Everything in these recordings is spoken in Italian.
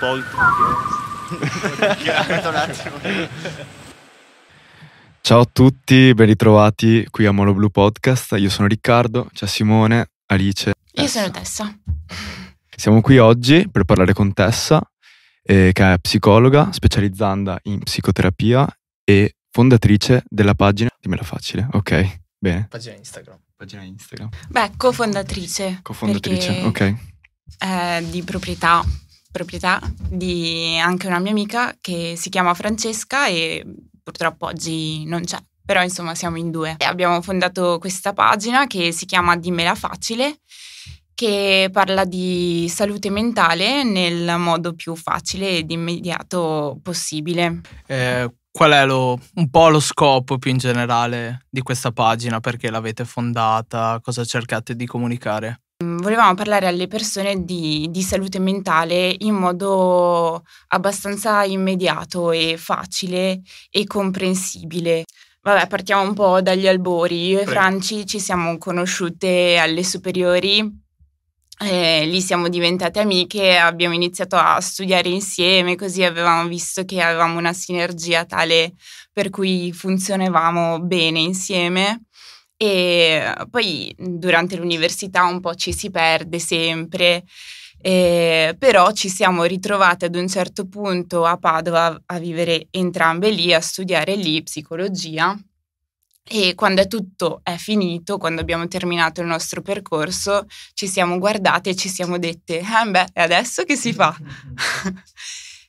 po' il un attimo. Ciao a tutti, ben ritrovati qui a Mono Blue Podcast. Io sono Riccardo, c'è Simone, Alice. Io sono Tessa. Siamo qui oggi per parlare con Tessa, eh, che è psicologa specializzanda in psicoterapia e fondatrice della pagina Dimmela Facile. Ok, bene. Pagina Instagram. Pagina Instagram. Beh, cofondatrice. Cofondatrice, ok. È di proprietà, proprietà di anche una mia amica che si chiama Francesca e purtroppo oggi non c'è. Però insomma siamo in due. E abbiamo fondato questa pagina che si chiama Dimmela Facile che parla di salute mentale nel modo più facile ed immediato possibile. Eh, qual è lo, un po' lo scopo più in generale di questa pagina? Perché l'avete fondata? Cosa cercate di comunicare? Mm, volevamo parlare alle persone di, di salute mentale in modo abbastanza immediato e facile e comprensibile. Vabbè, partiamo un po' dagli albori. Io Prego. e Franci ci siamo conosciute alle superiori eh, lì siamo diventate amiche, abbiamo iniziato a studiare insieme, così avevamo visto che avevamo una sinergia tale per cui funzionavamo bene insieme. E poi durante l'università un po' ci si perde sempre, eh, però ci siamo ritrovate ad un certo punto a Padova a vivere entrambe lì, a studiare lì psicologia e quando è tutto è finito, quando abbiamo terminato il nostro percorso, ci siamo guardate e ci siamo dette, ah beh, adesso che si fa?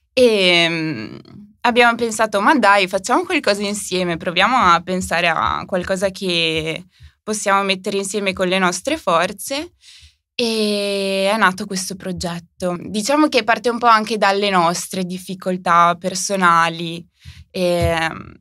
e um, abbiamo pensato, ma dai, facciamo qualcosa insieme, proviamo a pensare a qualcosa che possiamo mettere insieme con le nostre forze. E è nato questo progetto. Diciamo che parte un po' anche dalle nostre difficoltà personali. E, ehm,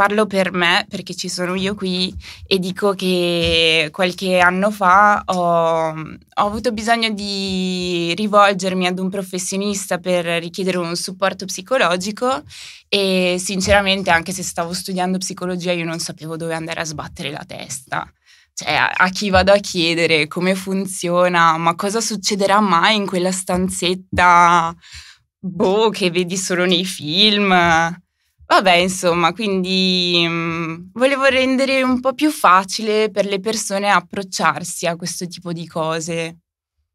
parlo per me perché ci sono io qui e dico che qualche anno fa ho, ho, avuto bisogno di rivolgermi ad un professionista per richiedere un supporto psicologico e sinceramente anche se stavo studiando psicologia io non sapevo dove andare a sbattere la testa. Cioè, a, chi vado a chiedere come funziona, ma cosa succederà mai in quella stanzetta, boh, che vedi solo nei film Vabbè, insomma, quindi mh, mm, volevo rendere un po' più facile per le persone approcciarsi a questo tipo di cose,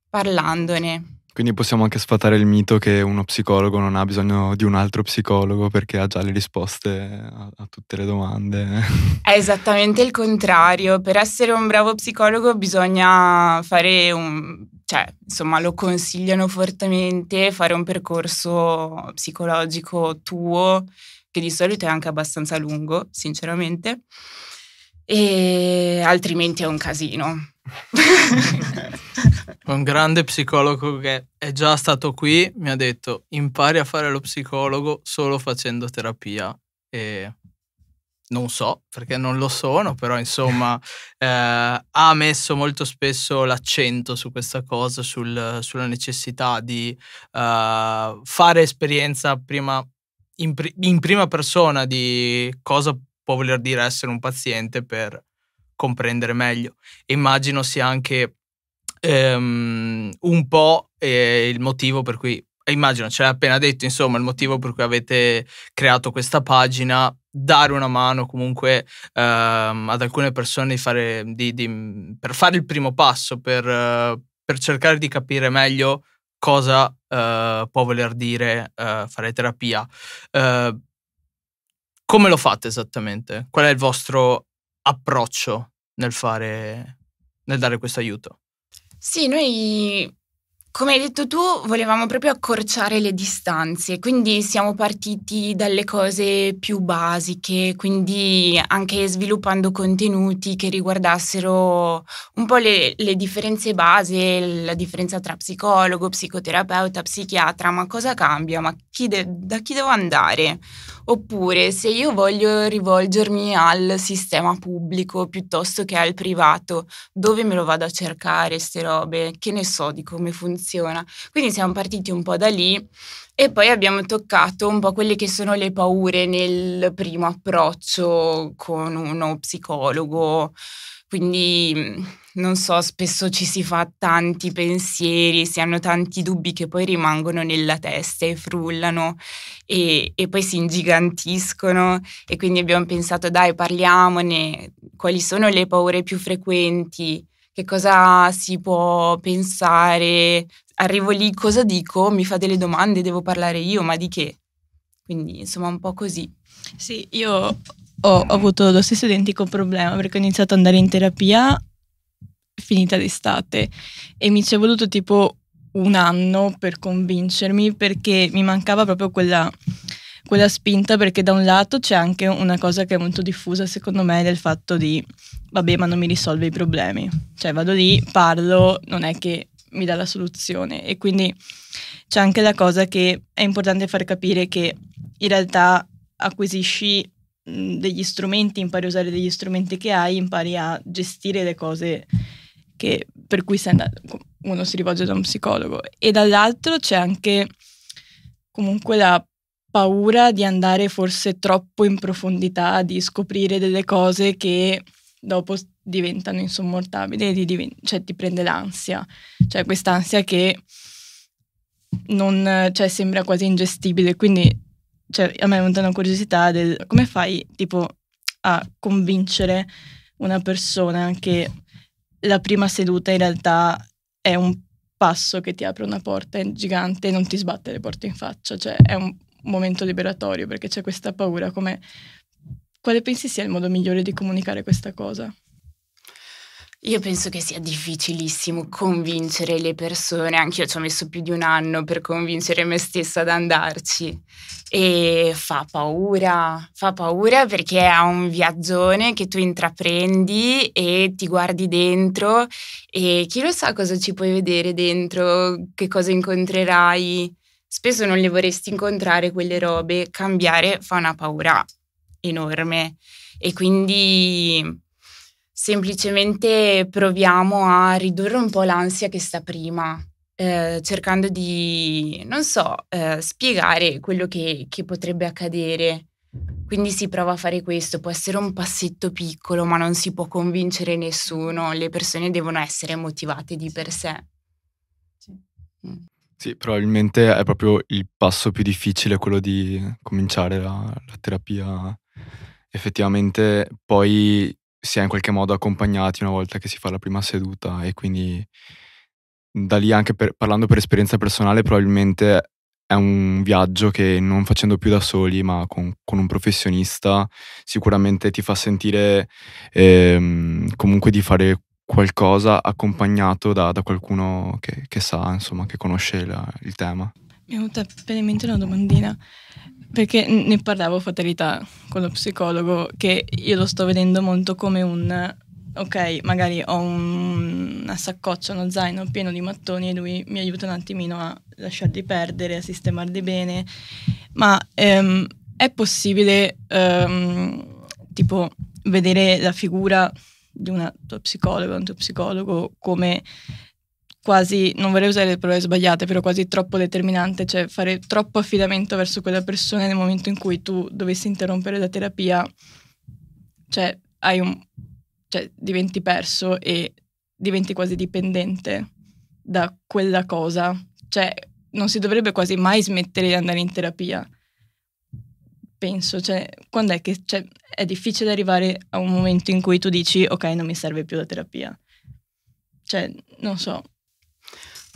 parlandone. Quindi possiamo anche sfatare il mito che uno psicologo non ha bisogno di un altro psicologo perché ha già le risposte a, a tutte le domande. È esattamente il contrario. Per essere un bravo psicologo bisogna fare un... cioè, insomma, lo consigliano fortemente fare un percorso psicologico tuo che di solito è anche abbastanza lungo, sinceramente, e altrimenti è un casino. un grande psicologo che è già stato qui mi ha detto impari a fare lo psicologo solo facendo terapia e non so perché non lo sono, però insomma eh, ha messo molto spesso l'accento su questa cosa, sul, sulla necessità di uh, fare esperienza prima in, pri- in prima persona di cosa può voler dire essere un paziente per comprendere meglio. immagino sia anche um, un po' eh, il motivo per cui, immagino, ce l'hai appena detto, insomma, il motivo per cui avete creato questa pagina, dare una mano comunque um, ad alcune persone di fare, di, di, per fare il primo passo, per, uh, per cercare di capire meglio cosa uh, può voler dire uh, fare terapia. Uh, come lo fate esattamente? Qual è il vostro approccio nel fare, nel dare questo aiuto? Sì, noi come hai detto tu, volevamo proprio accorciare le distanze, quindi siamo partiti dalle cose più basiche, quindi anche sviluppando contenuti che riguardassero un po' le, le differenze base, la differenza tra psicologo, psicoterapeuta, psichiatra, ma cosa cambia? Ma chi de- da chi devo andare? Oppure se io voglio rivolgermi al sistema pubblico piuttosto che al privato, dove me lo vado a cercare queste robe? Che ne so di come funziona? Quindi siamo partiti un po' da lì e poi abbiamo toccato un po' quelle che sono le paure nel primo approccio con uno psicologo. Quindi non so, spesso ci si fa tanti pensieri, si hanno tanti dubbi che poi rimangono nella testa e frullano e, e poi si ingigantiscono e quindi abbiamo pensato dai parliamone, quali sono le paure più frequenti, che cosa si può pensare, arrivo lì, cosa dico, mi fa delle domande, devo parlare io, ma di che? Quindi insomma un po' così. Sì, io ho, ho avuto lo stesso identico problema perché ho iniziato ad andare in terapia finita d'estate. E mi ci è voluto tipo un anno per convincermi perché mi mancava proprio quella, quella spinta perché da un lato c'è anche una cosa che è molto diffusa secondo me del fatto di vabbè ma non mi risolve i problemi cioè vado lì parlo non è che mi dà la soluzione. E quindi c'è anche la cosa che è importante far capire che in realtà acquisisci degli strumenti, impari a usare degli strumenti che hai, impari a gestire le cose che, per cui andato, uno si rivolge da un psicologo. E dall'altro c'è anche comunque la paura di andare forse troppo in profondità, di scoprire delle cose che dopo diventano insommortabili, di divent- cioè ti prende l'ansia, cioè quest'ansia che non, cioè, sembra quasi ingestibile, quindi cioè, a me è venuta una curiosità del come fai tipo a convincere una persona che la prima seduta in realtà è un passo che ti apre una porta gigante e non ti sbatte le porte in faccia, cioè è un momento liberatorio perché c'è questa paura come quale pensi sia il modo migliore di comunicare questa cosa? Io penso che sia difficilissimo convincere le persone, anche io ci ho messo più di un anno per convincere me stessa ad andarci e fa paura, fa paura perché è un viaggione che tu intraprendi e ti guardi dentro e chi lo sa cosa ci puoi vedere dentro, che cosa incontrerai. Spesso non le vorresti incontrare quelle robe, cambiare fa una paura enorme e quindi semplicemente proviamo a ridurre un po' l'ansia che sta prima, eh, cercando di, non so, eh, spiegare quello che, che potrebbe accadere. Quindi si prova a fare questo, può essere un passetto piccolo, ma non si può convincere nessuno, le persone devono essere motivate di per sé. Sì. Mm. Probabilmente è proprio il passo più difficile quello di cominciare la, la terapia. Effettivamente poi si è in qualche modo accompagnati una volta che si fa la prima seduta e quindi da lì anche per, parlando per esperienza personale probabilmente è un viaggio che non facendo più da soli ma con, con un professionista sicuramente ti fa sentire ehm, comunque di fare qualcosa accompagnato da, da qualcuno che, che, sa, insomma, che conosce la, il tema. Mi è venuta appena in mente una domandina. Perché ne parlavo fatalità con lo psicologo, che io lo sto vedendo molto come un ok, magari ho un, una saccoccia, uno zaino pieno di mattoni e lui mi aiuta un attimino a lasciarli perdere, a sistemarli bene, ma ehm, è possibile ehm, tipo vedere la figura di una tua psicologa, un tuo psicologo come quasi, non vorrei usare le parole sbagliate, però quasi troppo determinante, cioè fare troppo affidamento verso quella persona nel momento in cui tu dovessi interrompere la terapia, cioè hai un, cioè diventi perso e diventi quasi dipendente da quella cosa. Cioè non si dovrebbe quasi mai smettere di andare in terapia. Penso, cioè, quando è che cioè, è difficile arrivare a un momento in cui tu dici ok, non mi serve più la terapia. Cioè, non so,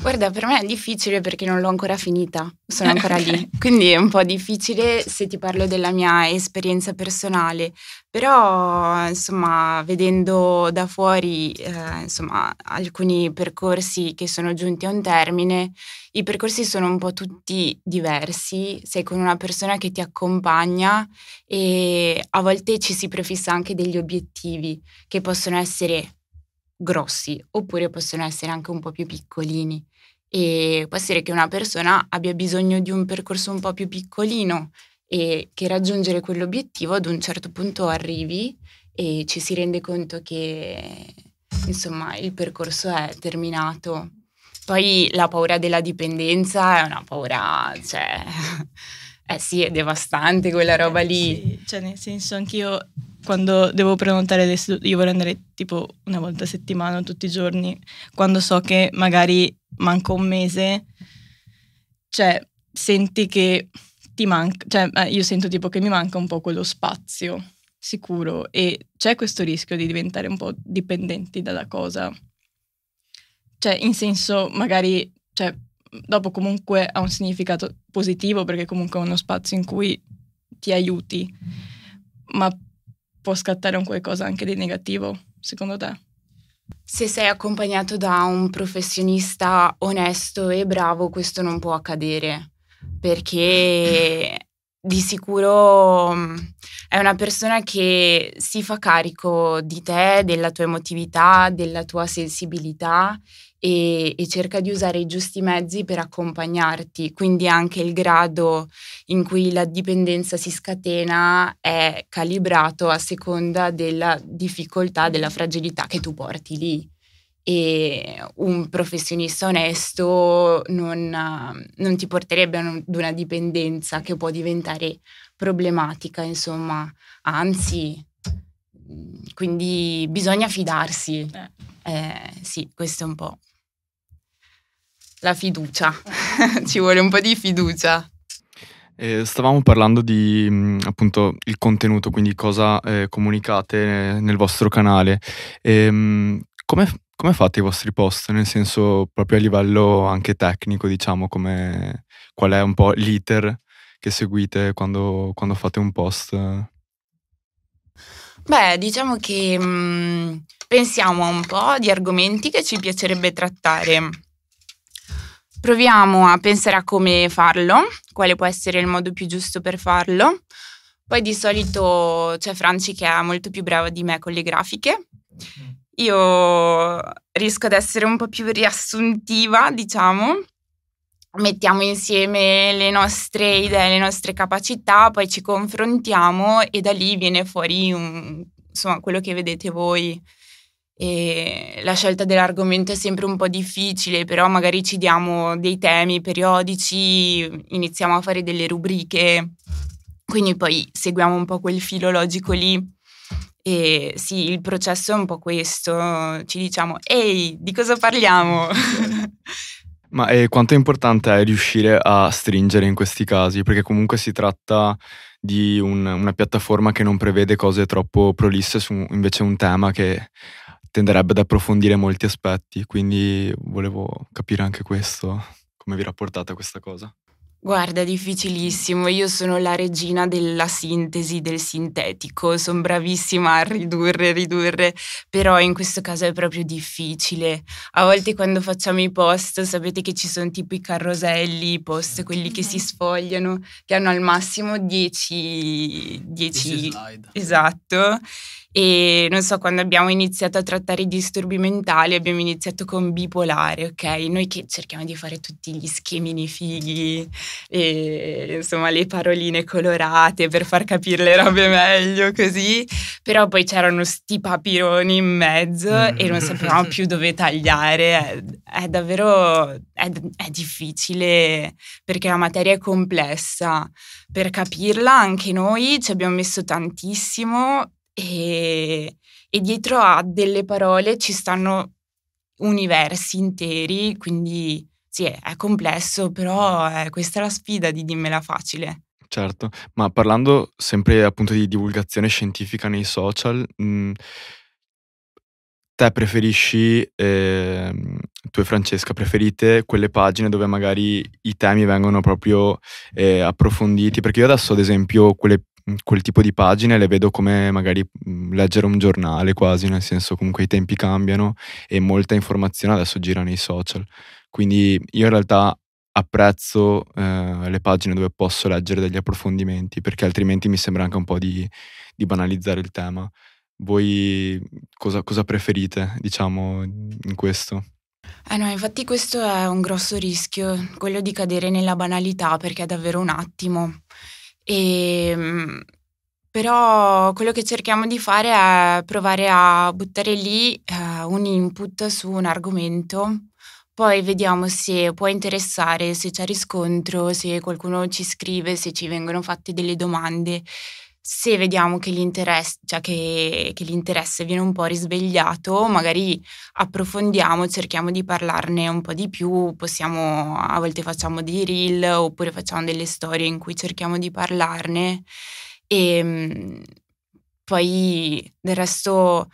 Guarda, per me è difficile perché non l'ho ancora finita, sono ancora lì, quindi è un po' difficile se ti parlo della mia esperienza personale, però insomma vedendo da fuori eh, insomma, alcuni percorsi che sono giunti a un termine, i percorsi sono un po' tutti diversi, sei con una persona che ti accompagna e a volte ci si prefissa anche degli obiettivi che possono essere grossi oppure possono essere anche un po' più piccolini e può essere che una persona abbia bisogno di un percorso un po' più piccolino e che raggiungere quell'obiettivo ad un certo punto arrivi e ci si rende conto che insomma il percorso è terminato. Poi la paura della dipendenza è una paura, cioè, eh sì, è devastante quella roba lì. Sì, cioè nel senso anch'io quando devo prenotare adesso, io vorrei andare tipo una volta a settimana, tutti i giorni, quando so che magari manca un mese, cioè senti che ti manca, cioè eh, io sento tipo che mi manca un po' quello spazio sicuro e c'è questo rischio di diventare un po' dipendenti dalla cosa. Cioè, in senso, magari, cioè, dopo comunque ha un significato positivo perché comunque è uno spazio in cui ti aiuti, ma può scattare un qualcosa anche di negativo, secondo te? Se sei accompagnato da un professionista onesto e bravo, questo non può accadere, perché di sicuro mm, è una persona che si fa carico di te, della tua emotività, della tua sensibilità e, e, cerca di usare i giusti mezzi per accompagnarti, quindi anche il grado in cui la dipendenza si scatena è calibrato a seconda della difficoltà, della fragilità che tu porti lì. E un professionista onesto non, non ti porterebbe ad una dipendenza che può diventare problematica, insomma, anzi, quindi bisogna fidarsi. Eh. Eh, sì, questo è un po' la fiducia, ci vuole un po' di fiducia. Eh, stavamo parlando di mm, appunto il contenuto, quindi cosa eh, comunicate nel vostro canale. E, mm, come, come, fate i vostri post? Nel senso, proprio a livello anche tecnico, diciamo, come, qual è un po' l'iter che seguite quando, quando fate un post? Beh, diciamo che mh, mm, pensiamo a un po' di argomenti che ci piacerebbe trattare Proviamo a pensare a come farlo, quale può essere il modo più giusto per farlo. Poi di solito c'è Franci che è molto più brava di me con le grafiche. Io riesco ad essere un po' più riassuntiva, diciamo. Mettiamo insieme le nostre idee, le nostre capacità, poi ci confrontiamo e da lì viene fuori un, insomma, quello che vedete voi e la scelta dell'argomento è sempre un po' difficile, però magari ci diamo dei temi periodici, iniziamo a fare delle rubriche, quindi poi seguiamo un po' quel filo logico lì. E sì, il processo è un po' questo, ci diciamo, ehi, di cosa parliamo? Ma eh, quanto è importante è riuscire a stringere in questi casi? Perché comunque si tratta di un, una piattaforma che non prevede cose troppo prolisse su invece un tema che tenderebbe ad approfondire molti aspetti, quindi volevo capire anche questo, come vi rapportate a questa cosa. Guarda, difficilissimo. Io sono la regina della sintesi, del sintetico, sono bravissima a ridurre, ridurre, però in questo caso è proprio difficile. A volte quando facciamo i post, sapete che ci sono tipo i carroselli, i post, quelli che si sfogliano, che hanno al massimo 10... 10 slide. Esatto e non so, quando abbiamo iniziato a trattare i disturbi mentali abbiamo iniziato con bipolare, ok? Noi che cerchiamo di fare tutti gli schemini fighi, e, insomma le paroline colorate per far capire le robe meglio così, però poi c'erano sti papironi in mezzo mm. e non sapevamo più dove tagliare, è, è davvero è, è difficile perché la materia è complessa. Per capirla anche noi ci abbiamo messo tantissimo e, e dietro a delle parole ci stanno universi interi, quindi sì, è, complesso, però è, questa è la sfida di dimmela facile. Certo, ma parlando sempre appunto di divulgazione scientifica nei social, mh, te preferisci, eh, tu e Francesca, preferite quelle pagine dove magari i temi vengono proprio eh, approfonditi? Perché io adesso, ad esempio, quelle quel tipo di pagine le vedo come magari mhmm, leggere un giornale quasi, nel senso comunque i tempi cambiano e molta informazione adesso gira nei social. Quindi io in realtà apprezzo eh, le pagine dove posso leggere degli approfondimenti perché altrimenti mi sembra anche un po' di, di banalizzare il tema. Voi cosa, cosa preferite, diciamo, in questo? Eh no, infatti questo è un grosso rischio, quello di cadere nella banalità perché è davvero un attimo. E, ehm, però quello che cerchiamo di fare è provare a buttare lì eh, un input su un argomento, poi vediamo se può interessare, se c'è riscontro, se qualcuno ci scrive, se ci vengono fatte delle domande. Se vediamo che l'interesse, cioè che, che l'interesse viene un po' risvegliato, magari approfondiamo, cerchiamo di parlarne un po' di più, possiamo, a volte facciamo dei reel oppure facciamo delle storie in cui cerchiamo di parlarne. E ehm, poi del resto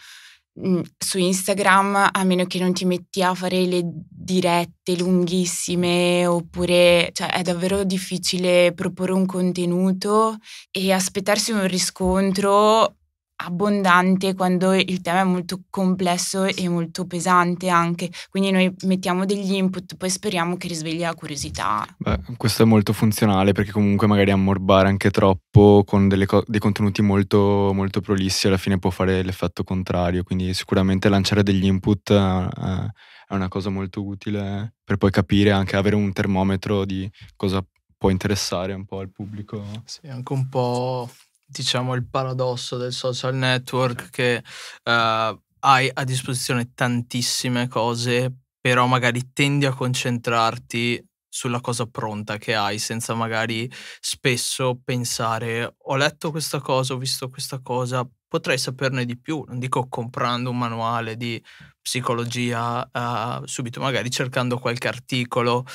su Instagram, a meno che non ti metti a fare le dirette lunghissime, oppure cioè, è davvero difficile proporre un contenuto e aspettarsi un riscontro abbondante quando il tema è molto complesso e molto pesante anche, quindi noi mettiamo degli input, poi speriamo che risvegli la curiosità. Beh, questo è molto funzionale perché comunque magari ammorbare anche troppo con co- dei contenuti molto, molto prolissi alla fine può fare l'effetto contrario, quindi sicuramente lanciare degli input eh, è una cosa molto utile per poi capire, anche avere un termometro di cosa può interessare un po' al pubblico. Sì, anche un po' diciamo, il paradosso del social network che uh, hai a disposizione tantissime cose, però magari tendi a concentrarti sulla cosa pronta che hai, senza magari spesso pensare ho letto questa cosa, ho visto questa cosa, potrei saperne di più, non dico comprando un manuale di psicologia uh, subito, magari cercando qualche articolo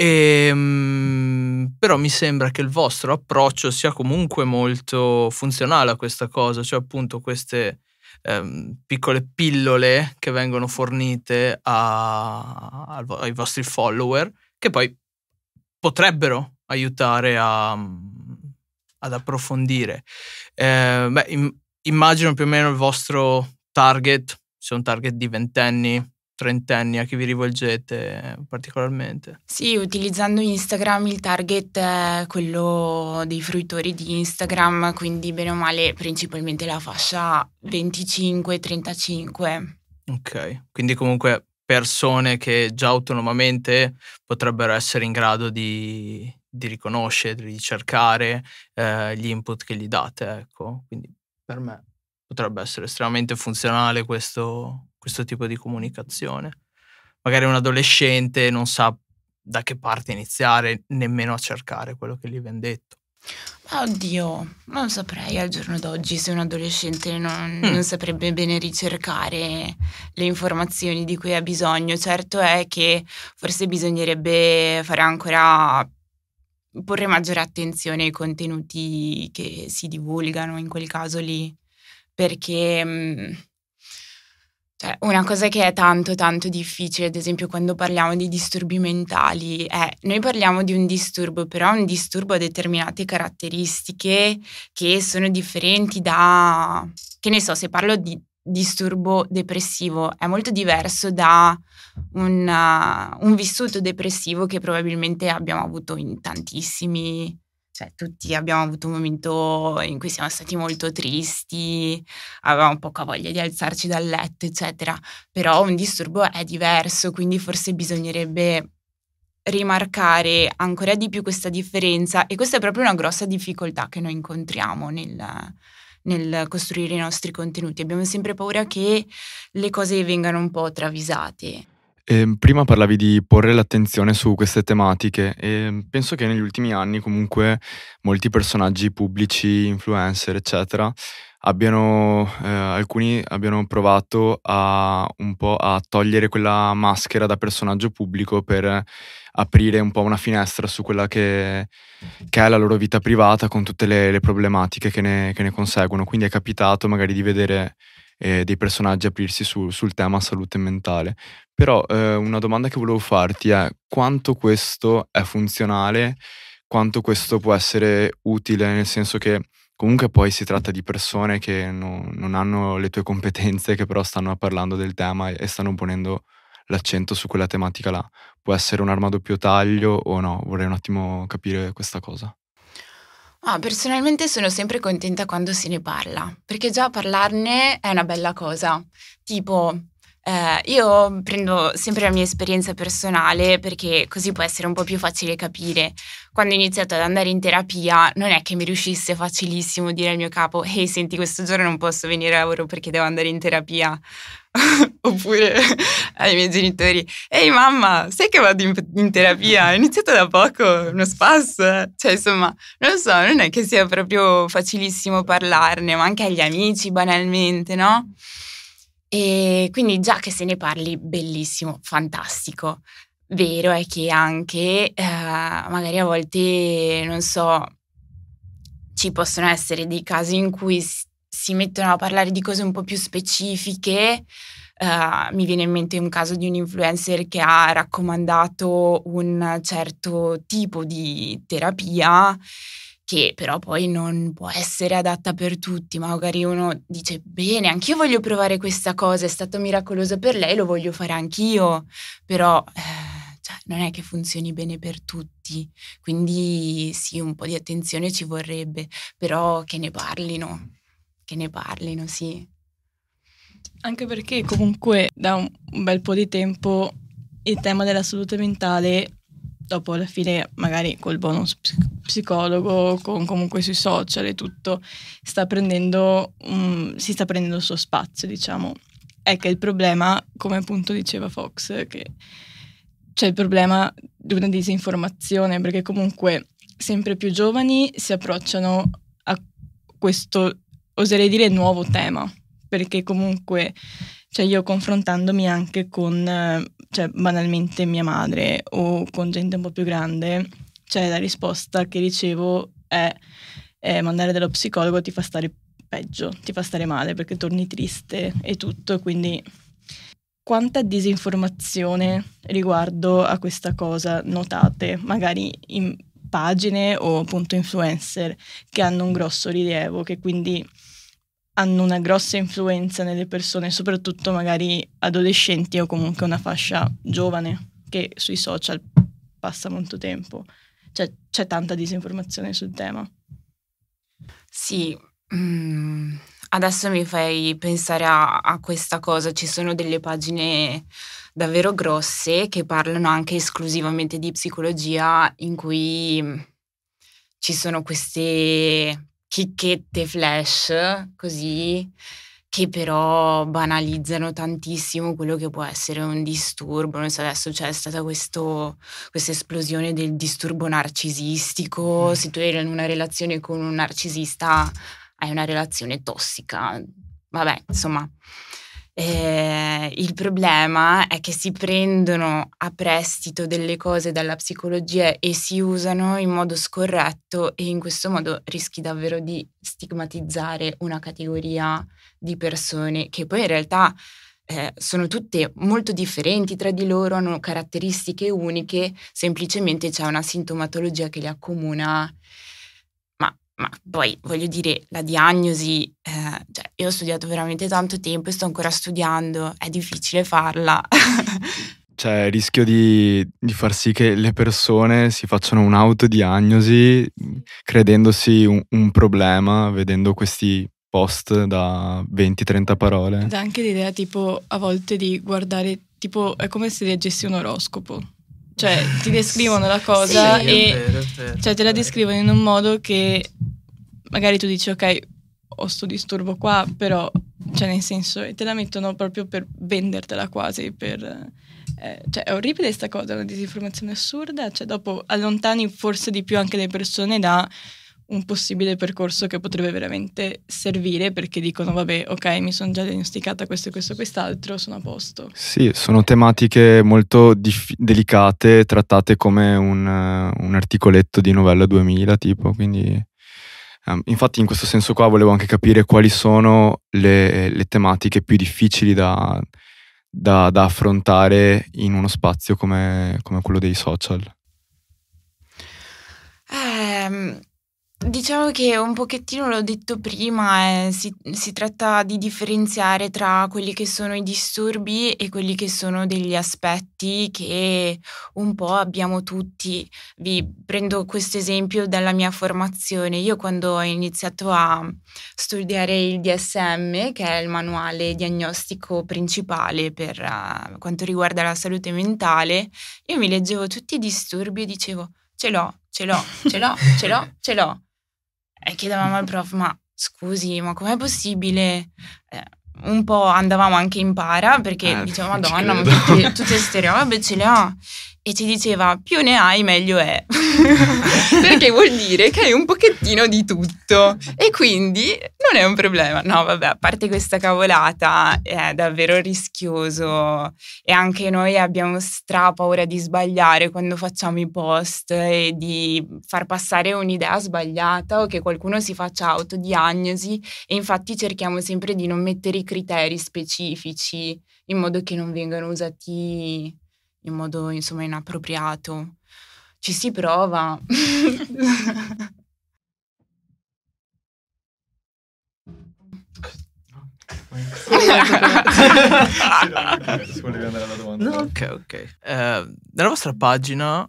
e, ehm, però mi sembra che il vostro approccio sia comunque molto funzionale a questa cosa, cioè appunto queste ehm, piccole pillole che vengono fornite a, ai vostri follower che poi potrebbero aiutare a, ad approfondire. Eh, beh, im, immagino più o meno il vostro target, se un target di ventenni, trentenni a chi vi rivolgete particolarmente? Sì, utilizzando Instagram il target è quello dei fruitori di Instagram, quindi bene o male principalmente la fascia 25-35. Ok, quindi comunque persone che già autonomamente potrebbero essere in grado di, di riconoscere, di cercare eh, gli input che gli date, ecco. Quindi per me potrebbe essere estremamente funzionale questo, questo tipo di comunicazione. Magari un adolescente non sa da che parte iniziare nemmeno a cercare quello che gli viene detto. Oddio, non saprei al giorno d'oggi se un adolescente non, mm. non, saprebbe bene ricercare le informazioni di cui ha bisogno. Certo è che forse bisognerebbe fare ancora porre maggiore attenzione ai contenuti che si divulgano in quel caso lì, perché mm, cioè, una cosa che è tanto tanto difficile, ad esempio quando parliamo di disturbi mentali, è noi parliamo di un disturbo, però un disturbo ha determinate caratteristiche che sono differenti da, che ne so, se parlo di disturbo depressivo, è molto diverso da un, uh, un vissuto depressivo che probabilmente abbiamo avuto in tantissimi cioè tutti abbiamo avuto un momento in cui siamo stati molto tristi, avevamo poca voglia di alzarci dal letto, eccetera, però un disturbo è diverso, quindi forse bisognerebbe rimarcare ancora di più questa differenza e questa è proprio una grossa difficoltà che noi incontriamo nel, nel costruire i nostri contenuti. Abbiamo sempre paura che le cose vengano un po' travisate. Eh, prima parlavi di porre l'attenzione su queste tematiche e penso che negli ultimi anni comunque molti personaggi pubblici, influencer, eccetera, abbiano, eh, alcuni abbiano provato a un po' a togliere quella maschera da personaggio pubblico per aprire un po' una finestra su quella che, che è la loro vita privata con tutte le, le problematiche che ne, che ne conseguono. Quindi è capitato magari di vedere eh, dei personaggi aprirsi su, sul tema salute mentale. Però eh, una domanda che volevo farti è quanto questo è funzionale, quanto questo può essere utile, nel senso che comunque poi si tratta di persone che no, non hanno le tue competenze, che però stanno parlando del tema e stanno ponendo l'accento su quella tematica là. Può essere un'arma a doppio taglio o no? Vorrei un attimo capire questa cosa. Ah, personalmente sono sempre contenta quando se ne parla, perché già parlarne è una bella cosa. Tipo, Eh, io prendo sempre la mia esperienza personale perché così può essere un po' più facile capire. Quando ho iniziato ad andare in terapia non è che mi riuscisse facilissimo dire al mio capo ehi senti questo giorno non posso venire a lavoro perché devo andare in terapia oppure ai miei genitori ehi mamma sai che vado in, in terapia ho iniziato da poco uno spasso cioè insomma non lo so non è che sia proprio facilissimo parlarne ma anche agli amici banalmente no? E quindi già che se ne parli, bellissimo, fantastico. Vero è che anche eh, magari a volte, non so, ci possono essere dei casi in cui si mettono a parlare di cose un po' più specifiche. Uh, mi viene in mente un caso di un influencer che ha raccomandato un certo tipo di terapia che però poi non può essere adatta per tutti. Magari uno dice, bene, anch'io voglio provare questa cosa, è stato miracoloso per lei, lo voglio fare anch'io, però eh, cioè, non è che funzioni bene per tutti. Quindi sì, un po' di attenzione ci vorrebbe, però che ne parlino, che ne parlino, sì. Anche perché comunque da un bel po' di tempo il tema della salute mentale dopo alla fine magari col bonus psicologo, con comunque sui social e tutto, sta prendendo, um, si sta prendendo il suo spazio, diciamo. È che il problema, come appunto diceva Fox, che c'è il problema di una disinformazione, perché comunque sempre più giovani si approcciano a questo, oserei dire, nuovo tema, perché comunque cioè io confrontandomi anche con, cioè banalmente mia madre o con gente un po' più grande, cioè la risposta che ricevo è eh, mandare dallo psicologo ti fa stare peggio, ti fa stare male perché torni triste e tutto, quindi quanta disinformazione riguardo a questa cosa notate, magari in pagine o appunto influencer che hanno un grosso rilievo, che quindi hanno una grossa influenza nelle persone, soprattutto magari adolescenti o comunque una fascia giovane che sui social passa molto tempo. Cioè c'è tanta disinformazione sul tema. Sì, mm, adesso mi fai pensare a, a questa cosa, ci sono delle pagine davvero grosse che parlano anche esclusivamente di psicologia in cui ci sono queste chicchette flash, così, che però banalizzano tantissimo quello che può essere un disturbo. Non so, adesso c'è stata questa esplosione del disturbo narcisistico. Mm. Se tu eri in una relazione con un narcisista, hai una relazione tossica. Vabbè, insomma, eh, il problema è che si prendono a prestito delle cose dalla psicologia e si usano in modo scorretto e in questo modo rischi davvero di stigmatizzare una categoria di persone che poi in realtà eh, sono tutte molto differenti tra di loro, hanno caratteristiche uniche, semplicemente c'è una sintomatologia che le accomuna. Ma poi voglio dire, la diagnosi, eh, cioè, io ho studiato veramente tanto tempo e sto ancora studiando, è difficile farla. C'è il rischio di, di, far sì che le persone si facciano un'autodiagnosi credendosi un, un problema, vedendo questi post da 20-30 parole. Ed anche l'idea tipo a volte di guardare, tipo è come se leggessi un oroscopo. Cioè ti descrivono la cosa sì, e vero, vero, cioè, te la descrivono in un modo che magari tu dici ok, ho sto disturbo qua, però, cioè nel senso, te la mettono proprio per vendertela quasi, per... Eh, cioè è orribile questa cosa, una disinformazione assurda, cioè dopo allontani forse di più anche le persone da un possibile percorso che potrebbe veramente servire perché dicono vabbè ok mi sono già diagnosticata questo e questo e quest'altro sono a posto sì sono tematiche molto dif- delicate trattate come un, uh, un articoletto di novella 2000 tipo quindi Um, infatti in questo senso qua volevo anche capire quali sono le, le tematiche più difficili da, da, da, affrontare in uno spazio come, come quello dei social. Um, Diciamo che un pochettino l'ho detto prima, eh, si, si, tratta di differenziare tra quelli che sono i disturbi e quelli che sono degli aspetti che un po' abbiamo tutti. Vi prendo questo esempio dalla mia formazione. Io quando ho iniziato a studiare il DSM, che è il manuale diagnostico principale per uh, quanto riguarda la salute mentale, io mi leggevo tutti i disturbi e dicevo ce l'ho, ce l'ho, ce l'ho, ce l'ho, ce l'ho. E chiedevamo al prof, ma scusi, ma com'è possibile? Eh, un po' andavamo anche in para perché eh, dicevamo, madonna, ma tutte, tutte robe ce le ho e ci diceva più ne hai meglio è perché vuol dire che hai un pochettino di tutto. E quindi non è un problema. No vabbè a parte questa cavolata è davvero rischioso. E anche noi abbiamo stra paura di sbagliare quando facciamo i post e di far passare un'idea sbagliata o che qualcuno si faccia autodiagnosi. E infatti cerchiamo sempre di non mettere i criteri specifici in modo che non vengano usati in modo insomma inappropriato. Ci si prova. no, ok, ok. Eh, nella vostra pagina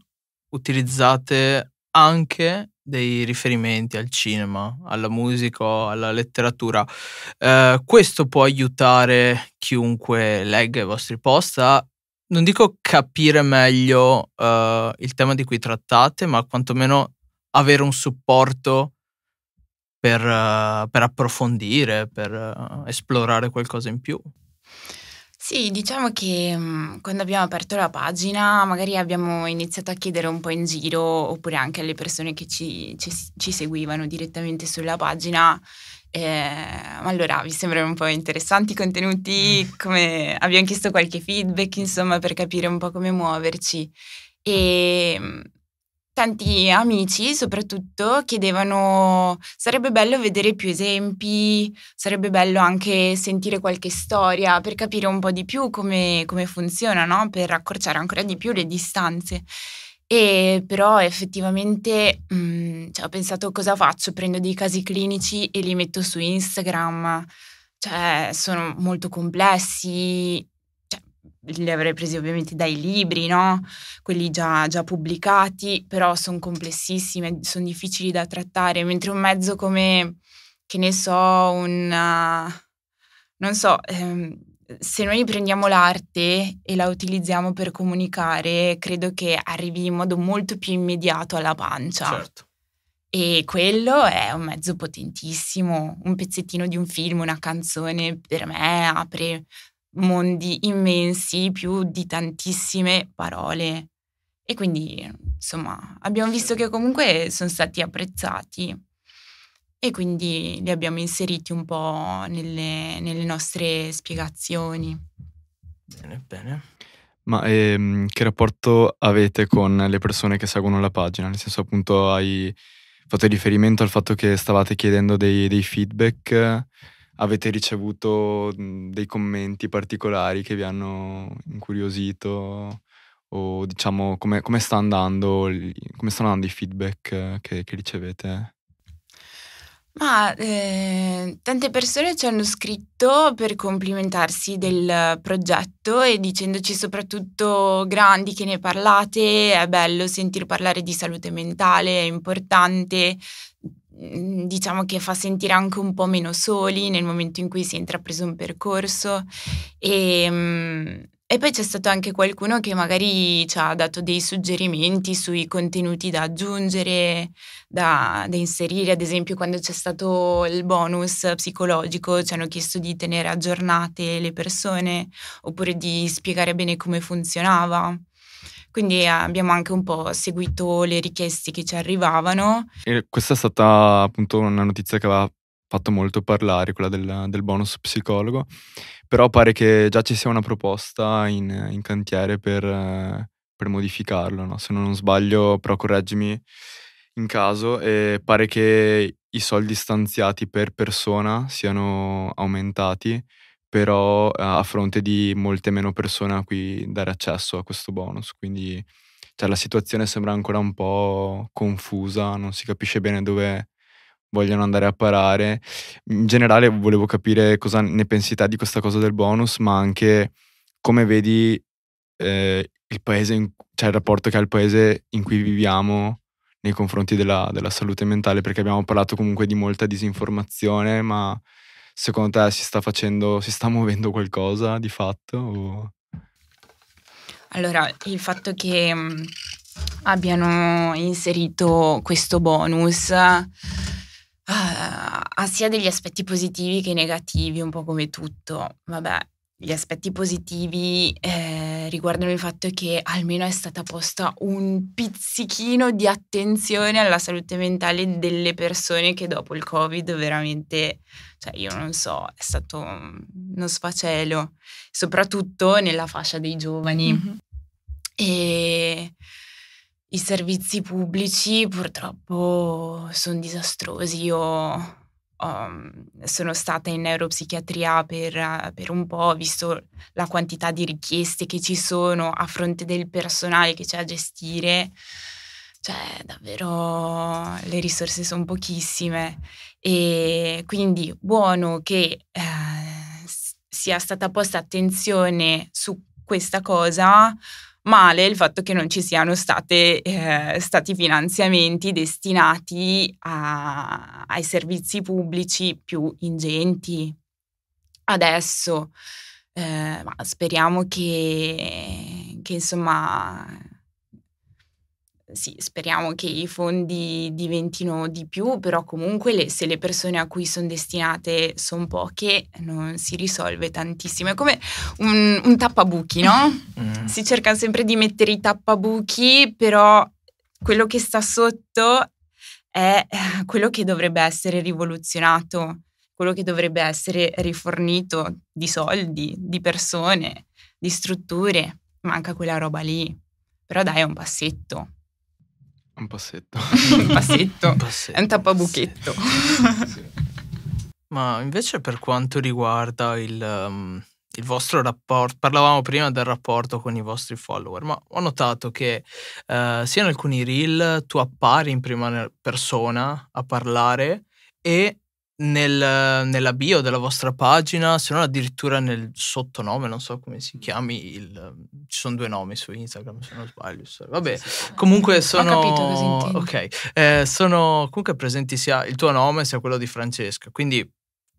utilizzate anche dei riferimenti al cinema, alla musica, alla letteratura. Eh, questo può aiutare chiunque legga i vostri post a non dico capire meglio uh, il tema di cui trattate, ma quantomeno avere un supporto per, uh, per approfondire, per uh, esplorare qualcosa in più. Sì, diciamo che mh, quando abbiamo aperto la pagina magari abbiamo iniziato a chiedere un po' in giro oppure anche alle persone che ci, ci, ci seguivano direttamente sulla pagina eh, allora, vi sembrano un po' interessanti i contenuti? Mm. Come abbiamo chiesto qualche feedback, insomma, per capire un po' come muoverci. E mm, tanti amici, soprattutto, chiedevano: sarebbe bello vedere più esempi, sarebbe bello anche sentire qualche storia per capire un po' di più come, come funziona, no? Per accorciare ancora di più le distanze. E però effettivamente mh, mhmm, cioè, ho pensato cosa faccio? Prendo dei casi clinici e li metto su Instagram, cioè sono molto complessi, cioè, li avrei presi ovviamente dai libri, no? Quelli già, già pubblicati, però sono complessissimi, sono difficili da trattare, mentre un mezzo come, che ne so, un... non so, ehm, se noi prendiamo l'arte e la utilizziamo per comunicare, credo che arrivi in modo molto più immediato alla pancia. Certo. E quello è un mezzo potentissimo. Un pezzettino di un film, una canzone, per me apre mondi immensi, più di tantissime parole. E quindi, insomma, abbiamo visto che comunque sono stati apprezzati e quindi li abbiamo inseriti un po' nelle, nelle nostre spiegazioni. Bene, bene. Ma ehm, che rapporto avete con le persone che seguono la pagina? Nel senso, appunto, hai fatto riferimento al fatto che stavate chiedendo dei, dei feedback. Avete ricevuto dei commenti particolari che vi hanno incuriosito? O diciamo, come, come sta andando, come stanno andando i feedback che, che ricevete? Ma eh, tante persone ci hanno scritto per complimentarsi del progetto e dicendoci soprattutto grandi che ne parlate, è bello sentir parlare di salute mentale, è importante, mm, diciamo che fa sentire anche un po' meno soli nel momento in cui si è intrapreso un percorso e, mm, e poi c'è stato anche qualcuno che magari ci ha dato dei suggerimenti sui contenuti da aggiungere, da, da, inserire. Ad esempio, quando c'è stato il bonus psicologico, ci hanno chiesto di tenere aggiornate le persone oppure di spiegare bene come funzionava. Quindi abbiamo anche un po' seguito le richieste che ci arrivavano. E questa è stata appunto una notizia che aveva fatto molto parlare, quella del, del bonus psicologo però pare che già ci sia una proposta in, in cantiere per, per modificarlo, no? se non sbaglio, però correggimi in caso, e pare che i soldi stanziati per persona siano aumentati, però a fronte di molte meno persone a cui dare accesso a questo bonus, quindi cioè, la situazione sembra ancora un po' confusa, non si capisce bene dove, vogliono andare a parare. In generale volevo capire cosa ne pensi te di questa cosa del bonus, ma anche come vedi eh, il paese, in, cioè il rapporto che ha il paese in cui viviamo nei confronti della, della, salute mentale, perché abbiamo parlato comunque di molta disinformazione, ma secondo te si sta facendo, si sta muovendo qualcosa di fatto? O... Allora, il fatto che mm, abbiano inserito questo bonus ha sia degli aspetti positivi che negativi, un po' come tutto. Vabbè, gli aspetti positivi eh, riguardano il fatto che almeno è stata posta un pizzichino di attenzione alla salute mentale delle persone che dopo il Covid veramente, cioè io non so, è stato uno sfacelo, soprattutto nella fascia dei giovani. Mm-hmm. E i servizi pubblici purtroppo sono disastrosi. Io um, sono stata in neuropsichiatria per, per, un po', visto la quantità di richieste che ci sono a fronte del personale che c'è a gestire. Cioè, davvero le risorse sono pochissime e quindi buono che eh, sia stata posta attenzione su questa cosa, Male il fatto che non ci siano state, eh, stati finanziamenti destinati a, ai servizi pubblici più ingenti. Adesso, eh, speriamo che, che insomma sì, speriamo che i fondi diventino di più, però comunque le, se le persone a cui sono destinate sono poche, non si risolve tantissimo. È come un, un tappabuchi, no? Mm. Si cerca sempre di mettere i tappabuchi, però quello che sta sotto è eh, quello che dovrebbe essere rivoluzionato, quello che dovrebbe essere rifornito di soldi, di persone, di strutture. Manca quella roba lì. Però dai, è un passetto. Un passetto. un passetto. un passetto. È un tappabuchetto. Sì. Ma invece per quanto riguarda il, um, il, vostro rapporto, parlavamo prima del rapporto con i vostri follower, ma ho notato che uh, sia in alcuni reel tu appari in prima persona a parlare e nel, nella bio della vostra pagina, se non addirittura nel sottonome, non so come si chiami, il, ci sono due nomi su Instagram se non sbaglio. Vabbè, comunque sono... Ho capito cosa Ok, eh, sono comunque presenti sia il tuo nome sia quello di Francesca, quindi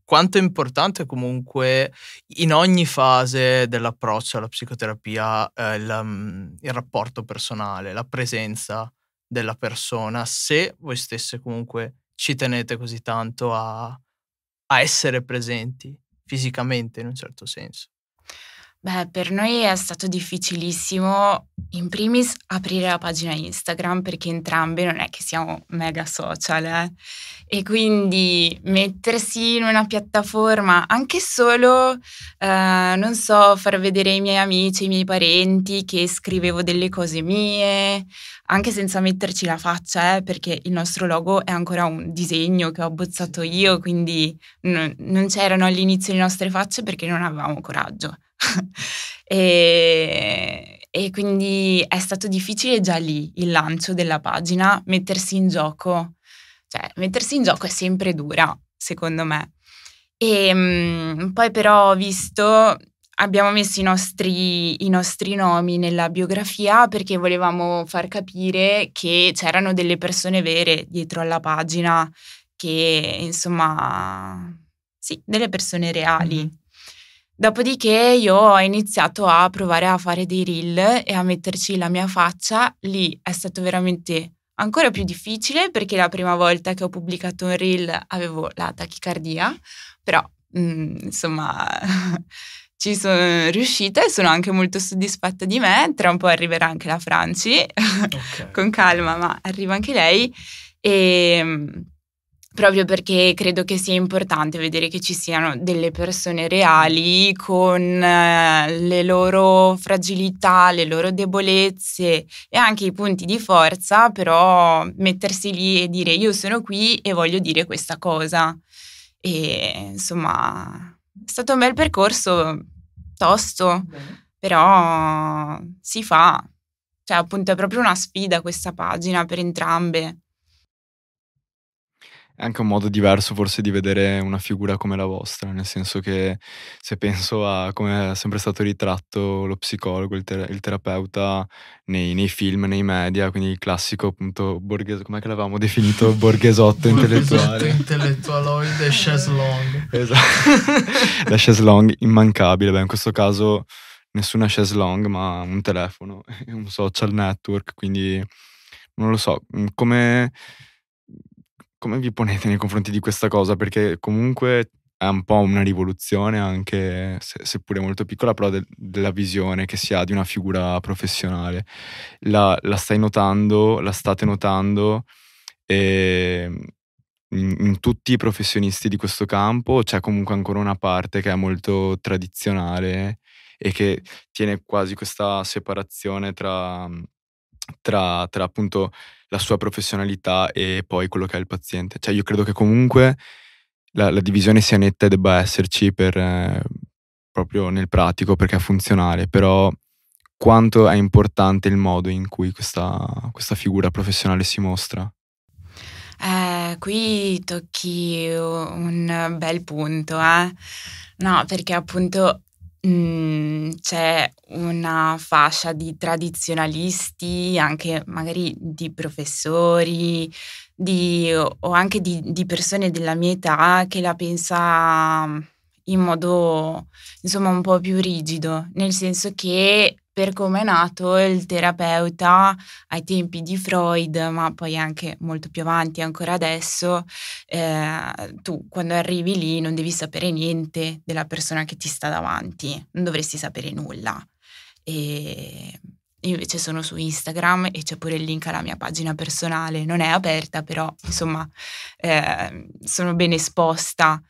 quanto è importante comunque in ogni fase dell'approccio alla psicoterapia eh, il, mm, il rapporto personale, la presenza della persona, se voi stesse comunque ci tenete così tanto a, a essere presenti fisicamente in un certo senso? Beh, per noi è stato difficilissimo in primis aprire la pagina Instagram perché entrambe non è che siamo mega social eh? e quindi mettersi in una piattaforma anche solo, eh, non so, far vedere ai miei amici, ai miei parenti che scrivevo delle cose mie, anche senza metterci la faccia, eh, perché il nostro logo è ancora un disegno che ho abbozzato io, quindi n- non c'erano all'inizio le nostre facce perché non avevamo coraggio. e, e quindi è stato difficile già lì il lancio della pagina, mettersi in gioco. Cioè, mettersi in gioco è sempre dura, secondo me. E mh, poi però ho visto abbiamo messo i nostri, i nostri, nomi nella biografia perché volevamo far capire che c'erano delle persone vere dietro alla pagina, che insomma, sì, delle persone reali. Dopodiché io ho iniziato a provare a fare dei reel e a metterci la mia faccia. Lì è stato veramente ancora più difficile perché la prima volta che ho pubblicato un reel avevo la tachicardia, però mh, mm, insomma ci sono riuscita e sono anche molto soddisfatta di me. Tra un po' arriverà anche la Franci, okay. con calma, ma arriva anche lei. E ehm, proprio perché credo che sia importante vedere che ci siano delle persone reali con eh, le loro fragilità, le loro debolezze e anche i punti di forza, però mettersi lì e dire io sono qui e voglio dire questa cosa. E insomma, è stato un bel percorso, tosto, Bene. però si fa. Cioè, appunto, è proprio una sfida questa pagina per entrambe. È anche un modo diverso forse di vedere una figura come la vostra, nel senso che se penso a come è sempre stato ritratto lo psicologo, il, ter- il terapeuta nei, nei, film, nei media, quindi il classico appunto borghese, com'è che l'avevamo definito? Borghesotto intellettuale. intellettualoide chaise esatto. la chaise immancabile, beh in questo caso nessuna chaise longue ma un telefono, un social network, quindi non lo so, come come vi ponete nei confronti di questa cosa? Perché comunque è un po' una rivoluzione anche, se, seppure molto piccola, però de, della visione che si ha di una figura professionale. La, la stai notando, la state notando e in, in, tutti i professionisti di questo campo c'è comunque ancora una parte che è molto tradizionale e che tiene quasi questa separazione tra, tra, tra appunto la sua professionalità e poi quello che è il paziente. Cioè io credo che comunque la, la divisione sia netta e debba esserci per, eh, proprio nel pratico perché è funzionale, però quanto è importante il modo in cui questa, questa figura professionale si mostra? Eh, qui tocchi un bel punto, eh? No, perché appunto Mhmm, c'è una fascia di tradizionalisti, anche magari di professori, di o anche di di persone della mia età che la pensa in modo, insomma, un po' più rigido, nel senso che per come è nato il terapeuta ai tempi di Freud, ma poi anche molto più avanti, ancora adesso, eh, tu quando arrivi lì non devi sapere niente della persona che ti sta davanti, non dovresti sapere nulla. E invece sono su Instagram e c'è pure il link alla mia pagina personale, non è aperta, però insomma eh, sono ben esposta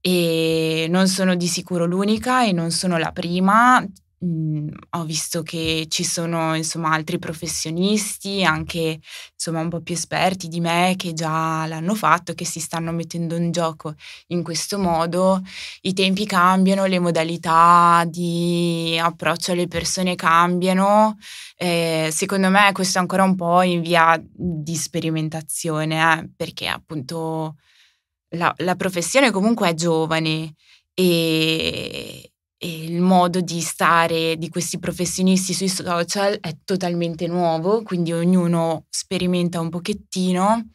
e non sono di sicuro l'unica e non sono la prima, Mhmm, ho visto che ci sono insomma altri professionisti, anche insomma un po' più esperti di me che già l'hanno fatto, che si stanno mettendo in gioco in questo modo. I tempi cambiano, le modalità di approccio alle persone cambiano. Eh, secondo me questo è ancora un po' in via di sperimentazione, eh, perché appunto la, la professione comunque è giovane e il modo di stare di questi professionisti sui social è totalmente nuovo, quindi ognuno sperimenta un pochettino.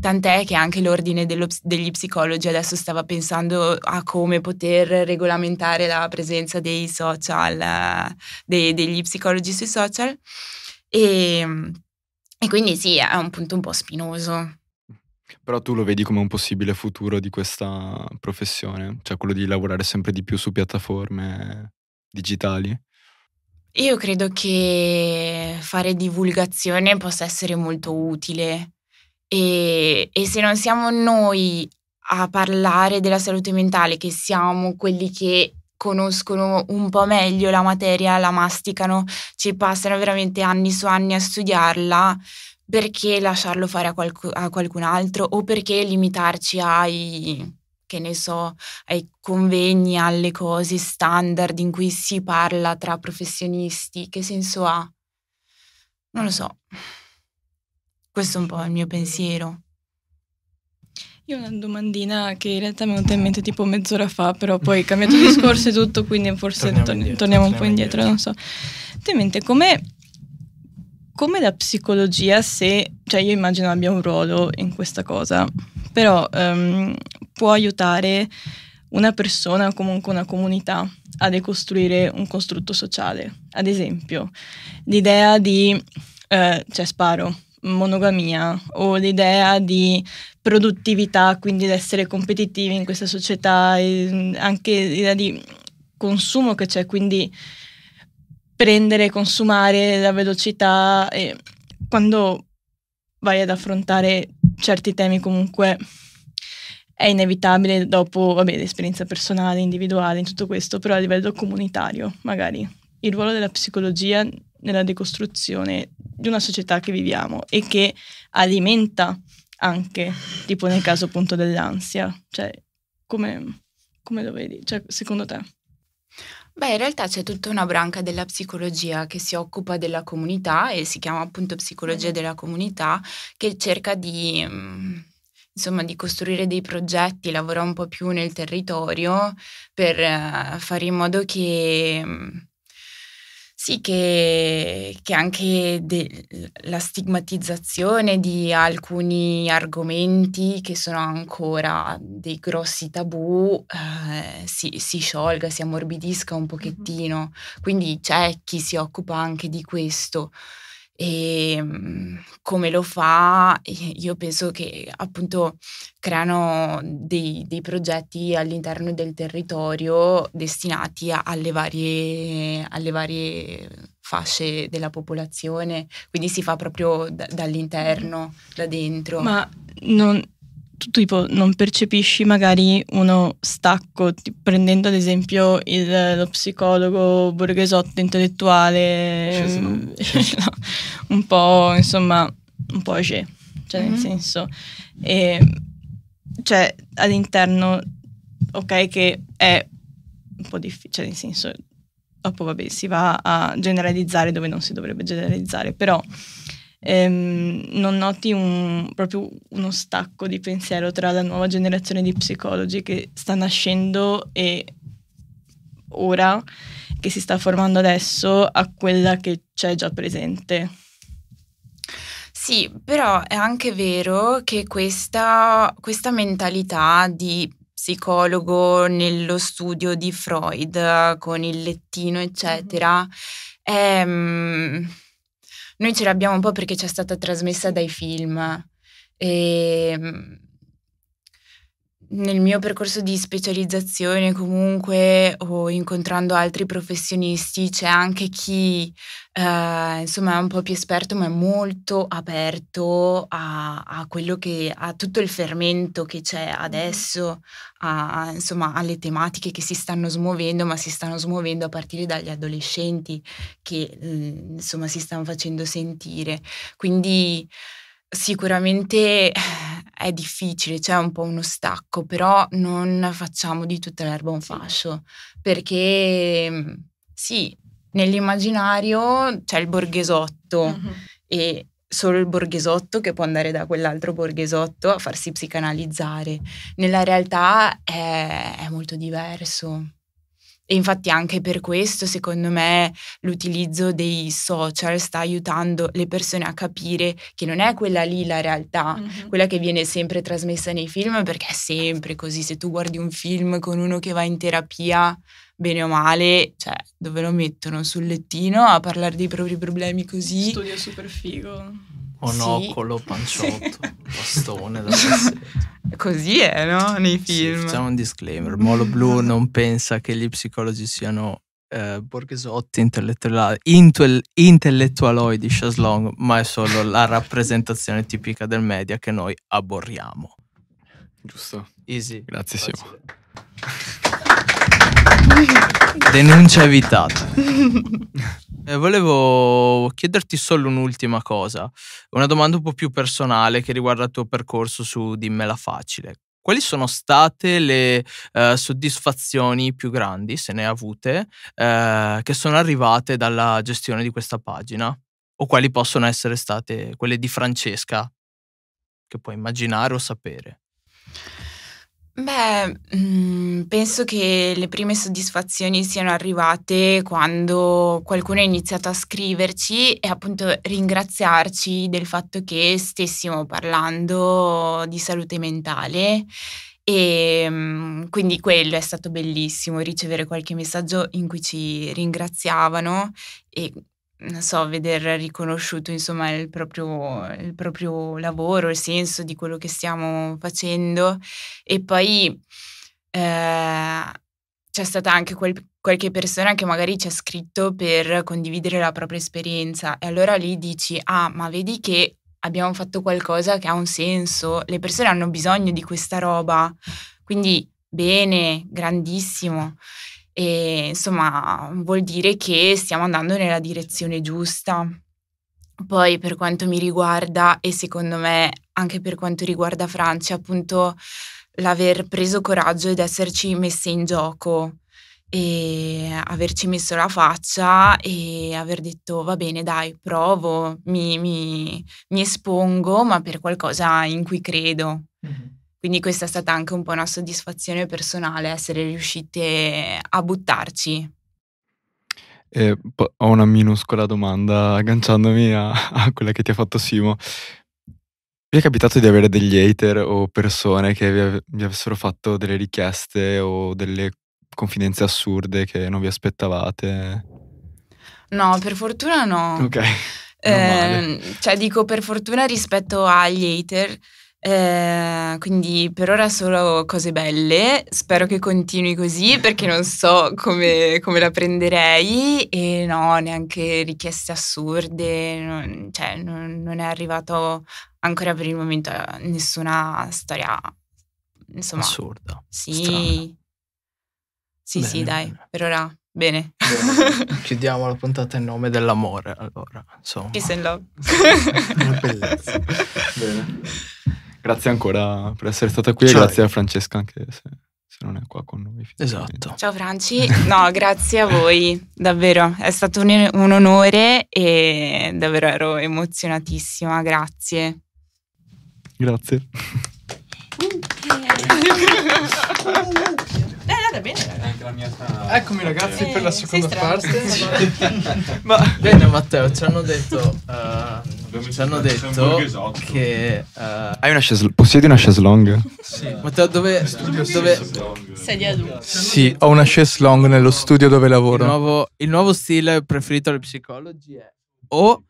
Tant'è che anche l'ordine degli psicologi adesso stava pensando a come poter regolamentare la presenza dei social, dei, degli psicologi sui social. E, e quindi sì, è un punto un po' spinoso. Però tu lo vedi come un possibile futuro di questa professione, cioè quello di lavorare sempre di più su piattaforme digitali? Io credo che fare divulgazione possa essere molto utile e, e se non siamo noi a parlare della salute mentale, che siamo quelli che conoscono un po' meglio la materia, la masticano, ci passano veramente anni su anni a studiarla, perché lasciarlo fare a, qualc- a qualcun altro o perché limitarci ai, che ne so, ai convegni, alle cose standard in cui si parla tra professionisti? Che senso ha? Non lo so. Questo è un po' il mio pensiero. Io ho una domandina che in realtà mi è venuta in mente tipo mezz'ora fa, però poi cambiato discorso e tutto, quindi forse torniamo, indietro, torniamo un po' indietro, indietro, non so. Ovviamente, come come la psicologia, se, cioè io immagino abbia un ruolo in questa cosa, però um, può aiutare una persona o comunque una comunità a decostruire un costrutto sociale. Ad esempio, l'idea di, eh, cioè sparo, monogamia o l'idea di produttività, quindi di essere competitivi in questa società, anche l'idea di consumo che c'è, quindi prendere, consumare la velocità e quando vai ad affrontare certi temi comunque è inevitabile dopo, vabbè, l'esperienza personale, individuale, in tutto questo, però a livello comunitario, magari il ruolo della psicologia nella decostruzione di una società che viviamo e che alimenta anche, tipo nel caso appunto dell'ansia, cioè come, come lo vedi? Cioè, secondo te? Beh, in realtà c'è tutta una branca della psicologia che si occupa della comunità e si chiama appunto psicologia della comunità che cerca di, mm, insomma, di costruire dei progetti, lavora un po' più nel territorio per eh, fare in modo che mm, sì, che, che anche de, la stigmatizzazione di alcuni argomenti che sono ancora dei grossi tabù eh, si, si, sciolga, si ammorbidisca un pochettino. Quindi c'è chi si occupa anche di questo. E ehm, come lo fa? Io penso che appunto creano dei, dei progetti all'interno del territorio destinati alle, varie, alle varie fasce della popolazione, quindi si fa proprio d- dall'interno, da dentro. Ma non, tu tipo non percepisci magari uno stacco, tipo, prendendo ad esempio il, lo psicologo borghesotto intellettuale, no. un po' insomma, un po' age, cioè mm-hmm. nel senso, e, cioè all'interno, ok che è un po' difficile, cioè nel senso, dopo vabbè si va a generalizzare dove non si dovrebbe generalizzare, però ehm, non noti un, proprio uno stacco di pensiero tra la nuova generazione di psicologi che sta nascendo e ora, che si sta formando adesso, a quella che c'è già presente. Sì, però è anche vero che questa, questa mentalità di psicologo nello studio di Freud con il lettino, eccetera, mm-hmm. è mm, noi ce l'abbiamo un po' perché ci è stata trasmessa dai film. E ehm, nel mio percorso di specializzazione comunque o incontrando altri professionisti c'è anche chi eh, insomma è un po' più esperto ma è molto aperto a, a, quello che a tutto il fermento che c'è adesso a, insomma alle tematiche che si stanno smuovendo ma si stanno smuovendo a partire dagli adolescenti che insomma si stanno facendo sentire. Quindi Sicuramente è difficile, c'è un po' uno stacco, però non facciamo di tutta l'erba un fascio, perché mhmm, sì, nell'immaginario c'è il borghesotto mm-hmm. e solo il borghesotto che può andare da quell'altro borghesotto a farsi psicanalizzare. Nella realtà è, è molto diverso. E infatti anche per questo, secondo me, l'utilizzo dei social sta aiutando le persone a capire che non è quella lì la realtà, mm-hmm. quella che viene sempre trasmessa nei film, perché è sempre così. Se tu guardi un film con uno che va in terapia, bene o male, cioè, dove lo mettono? Sul lettino a parlare dei propri problemi così. Studio super figo. Monocolo, sì. panciotto, bastone da. Così è, no? Nei film. Sì, facciamo un disclaimer. Molo Blu non pensa che gli psicologi siano eh, borghesotti, intellettuali, intel, intellettualoidi, chaslong, ma è solo la rappresentazione tipica del media che noi aborriamo. Giusto. Easy. Grazie, Simo. Denuncia evitata. Eh, volevo chiederti solo un'ultima cosa, una domanda un po' più personale che riguarda il tuo percorso su Dimmela Facile. Quali sono state le eh, soddisfazioni più grandi, se ne hai avute, eh, che sono arrivate dalla gestione di questa pagina? O quali possono essere state quelle di Francesca, che puoi immaginare o sapere? Beh, mhmm, penso che le prime soddisfazioni siano arrivate quando qualcuno ha iniziato a scriverci e appunto ringraziarci del fatto che stessimo parlando di salute mentale. E ehm, quindi quello è stato bellissimo, ricevere qualche messaggio in cui ci ringraziavano e non so, veder riconosciuto insomma il proprio, il proprio lavoro, il senso di quello che stiamo facendo. E poi eh, c'è stata anche quel, qualche persona che magari ci ha scritto per condividere la propria esperienza. E allora lì dici, ah ma vedi che abbiamo fatto qualcosa che ha un senso, le persone hanno bisogno di questa roba, quindi bene, grandissimo e insomma vuol dire che stiamo andando nella direzione giusta. Poi per quanto mi riguarda e secondo me anche per quanto riguarda Francia, appunto l'aver preso coraggio ed esserci messe in gioco e averci messo la faccia e aver detto va bene dai provo, mi, mi, mi espongo ma per qualcosa in cui credo Quindi questa è stata anche un po' una soddisfazione personale, essere riuscite a buttarci. E ho una minuscola domanda agganciandomi a, a quella che ti ha fatto Simo. Vi è capitato di avere degli hater o persone che vi, vi avessero fatto delle richieste o delle confidenze assurde che non vi aspettavate? No, per fortuna no. Ok. Eh, cioè dico per fortuna rispetto agli hater, eh, quindi per ora solo cose belle, spero che continui così perché non so come, come la prenderei e no, neanche richieste assurde, non, cioè non, non, è arrivato ancora per il momento nessuna storia insomma assurda. Sì. Strana. Sì, bene, sì, dai, bene. per ora bene. bene. Chiudiamo la puntata in nome dell'amore, allora, insomma. Peace and love. bellezza. bene. Grazie ancora per essere stata qui Ciao. e grazie a Francesca anche se, se non è qua con noi. Esatto. Ciao Franci, no grazie a voi, davvero è stato un, un onore e davvero ero emozionatissima, grazie. Grazie. Eh, andata bene, ragazzi. Eccomi ragazzi eh, per la seconda parte. Ma bene Matteo, ci hanno detto uh, ci hanno detto che... Uh, Hai una chaise, possiedi una chaise longue? Sì. Matteo, dove... dove... Sedia adulta. Sì, ho una chaise longue nello studio dove lavoro. Il nuovo, il nuovo stile preferito degli psicologi è o